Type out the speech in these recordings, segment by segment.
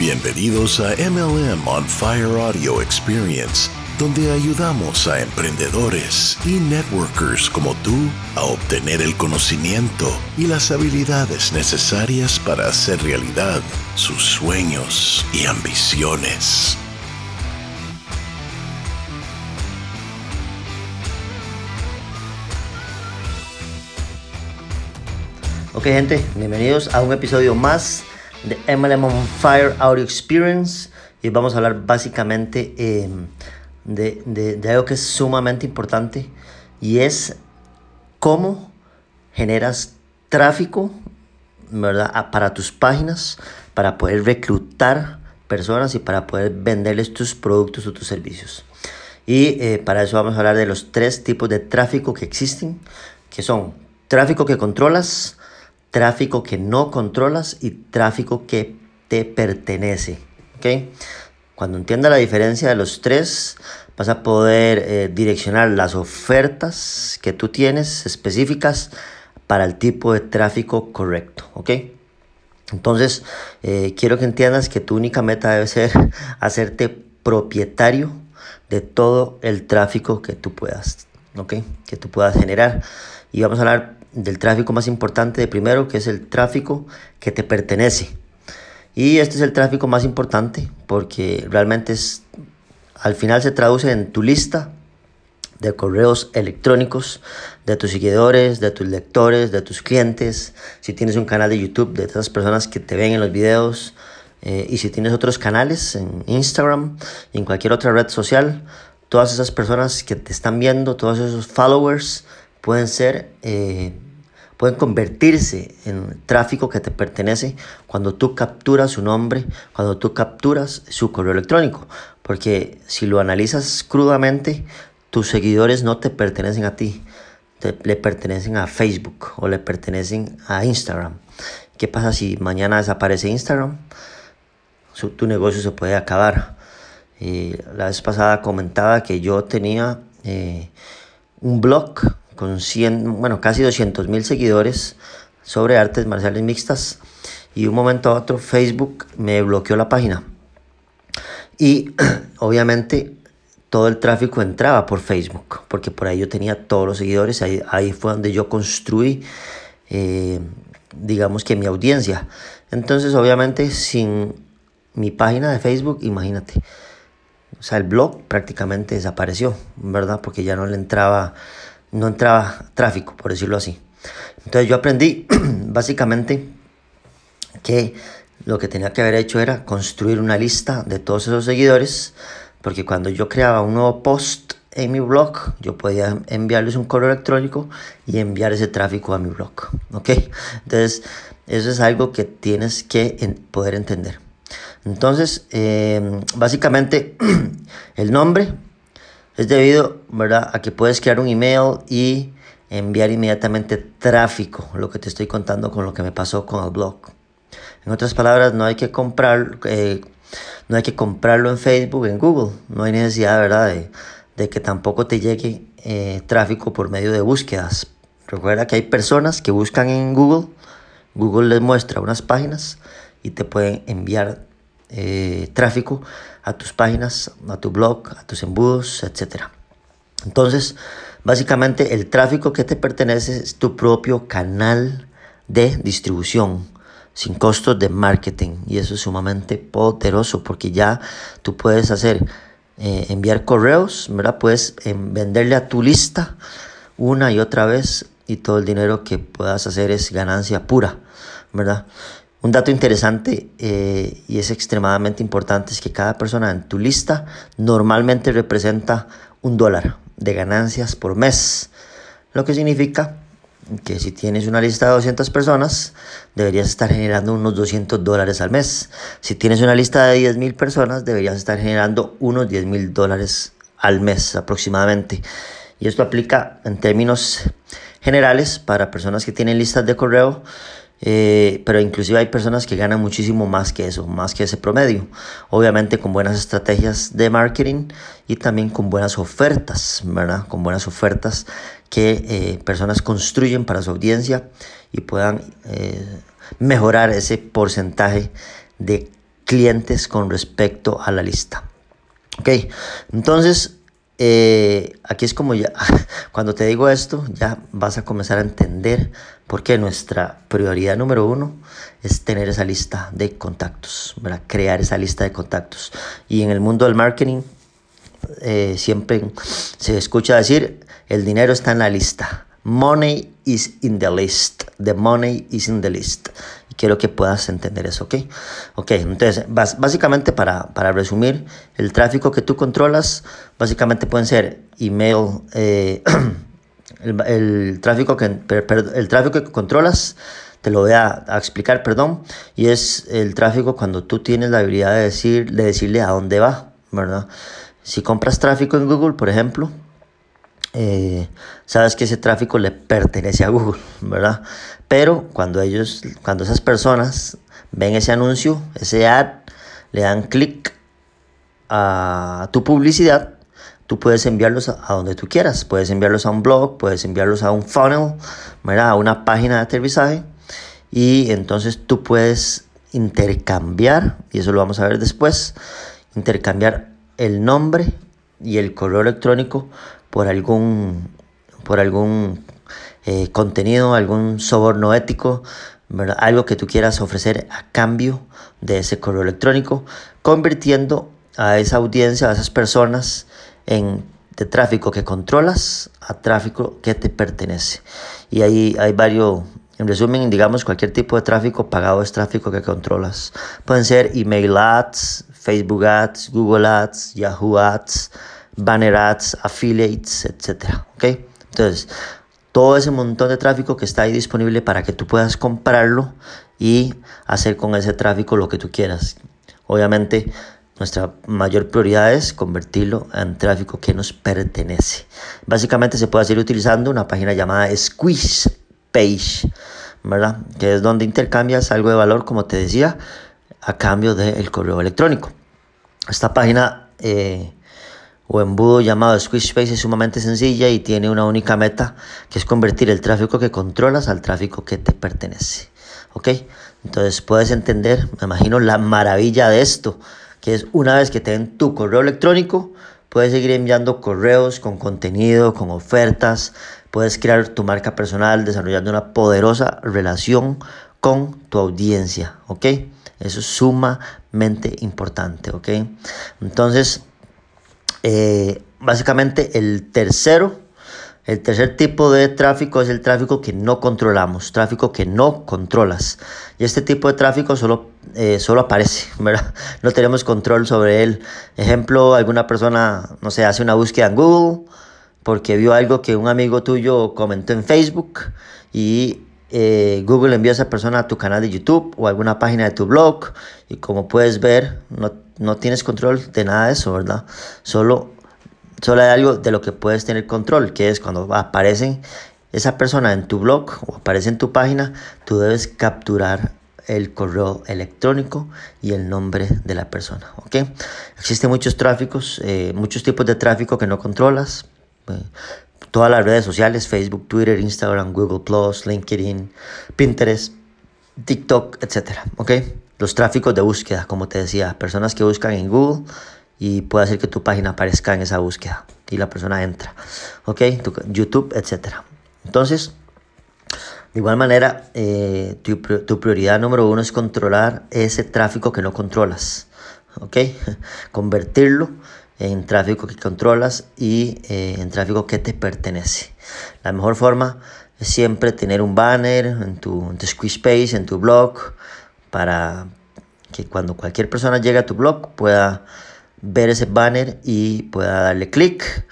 Bienvenidos a MLM on Fire Audio Experience, donde ayudamos a emprendedores y networkers como tú a obtener el conocimiento y las habilidades necesarias para hacer realidad sus sueños y ambiciones. Ok gente, bienvenidos a un episodio más de MLM on Fire Audio Experience y vamos a hablar básicamente em, de, de, algo que es sumamente importante y es cómo generas tráfico ¿verdad? para tus páginas para poder reclutar personas y para poder venderles tus productos o tus servicios. Y eh, para eso vamos a hablar de los tres tipos de tráfico que existen, que son tráfico que controlas, tráfico que no controlas y tráfico que te pertenece. ¿okay? Cuando entiendas la diferencia de los tres, vas a poder eh, direccionar las ofertas que tú tienes específicas para el tipo de tráfico correcto. ¿okay? Entonces, eh, quiero que entiendas que tu única meta debe ser hacerte propietario de todo el tráfico que tú puedas, ¿ok? Que tú puedas generar. Y vamos a hablar del tráfico más importante de primero, que es el tráfico que te pertenece. Y este es el tráfico más importante porque realmente es, al final se traduce en tu lista de correos electrónicos de tus seguidores, de tus lectores, de tus clientes. Si tienes un canal de YouTube, de esas personas que te ven en los videos. Eh, y si tienes otros canales en Instagram en cualquier otra red social, todas esas personas que te están viendo, todos esos followers, pueden ser, eh, pueden convertirse en tráfico que te pertenece cuando tú capturas su nombre, cuando tú capturas su correo electrónico. Porque si lo analizas crudamente, tus seguidores no te pertenecen a ti, le pertenecen a Facebook o le pertenecen a Instagram. ¿Qué pasa si mañana desaparece Instagram? tu negocio se puede acabar. la vez pasada comentaba que yo tenía eh, un blog con 100, bueno, casi 200 mil seguidores sobre artes marciales mixtas y un momento a otro Facebook me bloqueó la página. Y obviamente todo el tráfico entraba por Facebook, porque por ahí yo tenía todos los seguidores, ahí, ahí fue donde yo construí, eh, digamos que mi audiencia. Entonces obviamente sin mi página de Facebook, imagínate, o sea, el blog prácticamente desapareció, ¿verdad? Porque ya no le entraba no entraba tráfico, por decirlo así. Entonces yo aprendí básicamente que lo que tenía que haber hecho era construir una lista de todos esos seguidores, porque cuando yo creaba un nuevo post en mi blog, yo podía enviarles un correo electrónico y enviar ese tráfico a mi blog. ¿Ok? Entonces, eso es algo que tienes que poder entender. Entonces, eh, básicamente, el nombre es debido, ¿verdad?, a que puedes crear un email y enviar inmediatamente tráfico, lo que te estoy contando con lo que me pasó con el blog. En otras palabras, no hay que comprar, eh, no hay que comprarlo en Facebook, en Google. No hay necesidad, ¿verdad?, de, que tampoco te llegue eh, tráfico por medio de búsquedas. Recuerda que hay personas que buscan en Google, Google les muestra unas páginas y te pueden enviar eh, tráfico a tus páginas, a tu blog, a tus embudos, etc. Entonces, básicamente el tráfico que te pertenece es tu propio canal de distribución sin costos de marketing y eso es sumamente poderoso porque ya tú puedes hacer eh, enviar correos, ¿verdad? Puedes em, venderle a tu lista una y otra vez y todo el dinero que puedas hacer es ganancia pura, ¿verdad? Un dato interesante eh, y es extremadamente importante es que cada persona en tu lista normalmente representa un dólar de ganancias por mes, lo que significa que si tienes una lista de 200 personas, deberías estar generando unos 200 dólares al mes. Si tienes una lista de 10 mil personas, deberías estar generando unos 10 mil dólares al mes aproximadamente. Y esto aplica en términos generales para personas que tienen listas de correo eh, pero inclusive hay personas que ganan muchísimo más que eso, más que ese promedio. Obviamente con buenas estrategias de marketing y también con buenas ofertas, ¿verdad? Con buenas ofertas que eh, personas construyen para su audiencia y puedan eh, mejorar ese porcentaje de clientes con respecto a la lista. Ok, entonces aquí es como ya, cuando te digo esto, ya vas a comenzar a entender por qué nuestra prioridad número uno es tener esa lista de contactos, crear esa lista de contactos. Y en el mundo del marketing eh, siempre se escucha decir, el dinero está en la lista. Money is in the list. The money is in the list. Y quiero que puedas entender eso, ¿ok? Ok, entonces, básicamente para, para resumir, el tráfico que tú controlas, básicamente pueden ser email, eh, el, tráfico que, el tráfico que controlas, te lo voy a, explicar, perdón, y es el tráfico cuando tú tienes la habilidad de, decir, de decirle a dónde va, ¿verdad? Si compras tráfico en Google, por ejemplo, eh, sabes que ese tráfico le pertenece a Google, ¿verdad? Pero cuando ellos, cuando esas personas ven ese anuncio, ese ad, le dan clic a tu publicidad, tú puedes enviarlos a, donde tú quieras. Puedes enviarlos a un blog, puedes enviarlos a un funnel, ¿verdad? a una página de aterrizaje. Y entonces tú puedes intercambiar, y eso lo vamos a ver después, intercambiar el nombre y el correo electrónico por algún, por algún eh, contenido, algún soborno ético, algo que tú quieras ofrecer a cambio de ese correo electrónico, convirtiendo a esa audiencia, a esas personas en de tráfico que controlas a tráfico que te pertenece. Y ahí hay varios, en resumen, digamos, cualquier tipo de tráfico pagado es tráfico que controlas. Pueden ser email ads, Facebook ads, Google ads, Yahoo ads, banner ads, affiliates, etc. ¿Ok? Entonces, todo ese montón de tráfico que está ahí disponible para que tú puedas comprarlo y hacer con ese tráfico lo que tú quieras. Obviamente, nuestra mayor prioridad es convertirlo en tráfico que nos pertenece. Básicamente se puede hacer utilizando una página llamada Squeeze Page, ¿verdad? Que es donde intercambias algo de valor, como te decía, a cambio del correo electrónico. Esta página eh, o embudo llamado Squishbase es sumamente sencilla y tiene una única meta que es convertir el tráfico que controlas al tráfico que te pertenece. ¿Ok? Entonces puedes entender, me imagino, la maravilla de esto, que es una vez que te den tu correo electrónico, puedes seguir enviando correos con contenido, con ofertas, puedes crear tu marca personal desarrollando una poderosa relación con tu audiencia. ¿Ok? Eso es sumamente importante. ¿Ok? Entonces, eh, básicamente el tercero, el tercer tipo de tráfico es el tráfico que no controlamos, tráfico que no controlas. Y este tipo de tráfico solo, eh, solo aparece, ¿verdad? No tenemos control sobre él. Ejemplo, alguna persona, no sé, hace una búsqueda en Google porque vio algo que un amigo tuyo comentó en Facebook y eh, Google envía a esa persona a tu canal de YouTube o alguna página de tu blog y como puedes ver no, no tienes control de nada de eso, ¿verdad? Solo, solo hay algo de lo que puedes tener control, que es cuando aparece esa persona en tu blog o aparece en tu página, tú debes capturar el correo electrónico y el nombre de la persona, ¿ok? Existen muchos tráficos, eh, muchos tipos de tráfico que no controlas. Eh, todas las redes sociales, Facebook, Twitter, Instagram, Google Plus, LinkedIn, Pinterest, TikTok, etcétera, ¿ok? Los tráficos de búsqueda, como te decía, personas que buscan en Google y puede hacer que tu página aparezca en esa búsqueda y la persona entra, ¿ok? YouTube, etcétera. Entonces, de igual manera, eh, tu, prioridad número uno es controlar ese tráfico que no controlas, ¿ok? Convertirlo en tráfico que controlas y eh, en tráfico que te pertenece. La mejor forma es siempre tener un banner en tu, en tu Space, en tu blog, para que cuando cualquier persona llegue a tu blog pueda ver ese banner y pueda darle clic.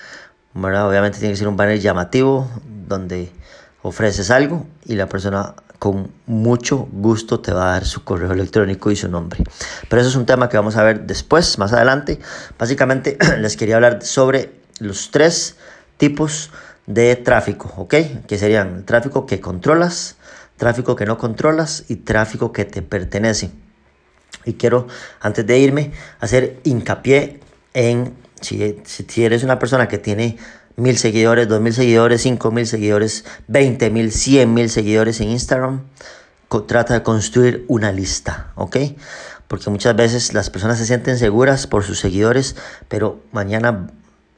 Obviamente tiene que ser un banner llamativo donde ofreces algo y la persona con mucho gusto te va a dar su correo electrónico y su nombre. Pero eso es un tema que vamos a ver después, más adelante. Básicamente les quería hablar sobre los tres tipos de tráfico, ¿ok? Que serían tráfico que controlas, tráfico que no controlas y tráfico que te pertenece. Y quiero, antes de irme, hacer hincapié en si, si eres una persona que tiene mil seguidores, dos mil seguidores, cinco mil seguidores, veinte mil, cien mil seguidores en Instagram, trata de construir una lista, ¿ok? porque muchas veces las personas se sienten seguras por sus seguidores, pero mañana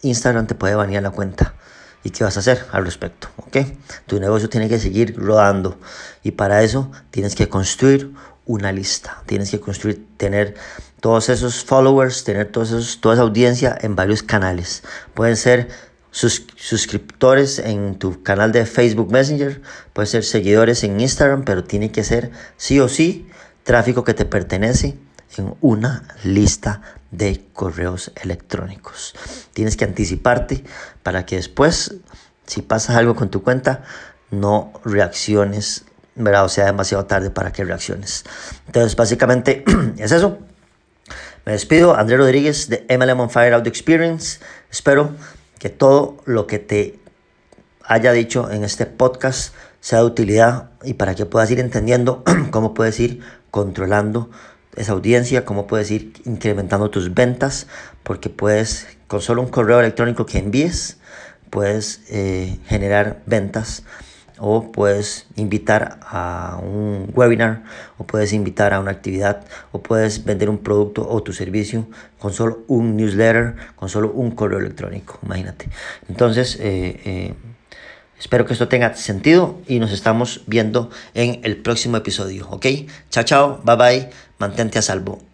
Instagram te puede banear la cuenta. ¿Y qué vas a hacer al respecto? ¿Ok? Tu negocio tiene que seguir rodando y para eso tienes que construir una lista. Tienes que construir, tener todos esos followers, tener todos esos, toda esa audiencia en varios canales. Pueden ser sus, suscriptores en tu canal de Facebook Messenger, pueden ser seguidores en Instagram, pero tiene que ser sí o sí tráfico que te pertenece en una lista de correos electrónicos. Tienes que anticiparte para que después, si pasa algo con tu cuenta, no reacciones, ¿verdad? o sea demasiado tarde para que reacciones. Entonces, básicamente es eso. Me despido, André Rodríguez de MLM on Fire Audio Experience. Espero que todo lo que te haya dicho en este podcast sea de utilidad y para que puedas ir entendiendo cómo puedes ir controlando esa audiencia, cómo puedes ir incrementando tus ventas, porque puedes, con solo un correo electrónico que envíes, puedes eh, generar ventas o puedes invitar a un webinar o puedes invitar a una actividad o puedes vender un producto o tu servicio con solo un newsletter, con solo un correo electrónico, imagínate. Entonces, eh, eh, espero que esto tenga sentido y nos estamos viendo en el próximo episodio, ¿ok? Chao, chao, bye bye, mantente a salvo.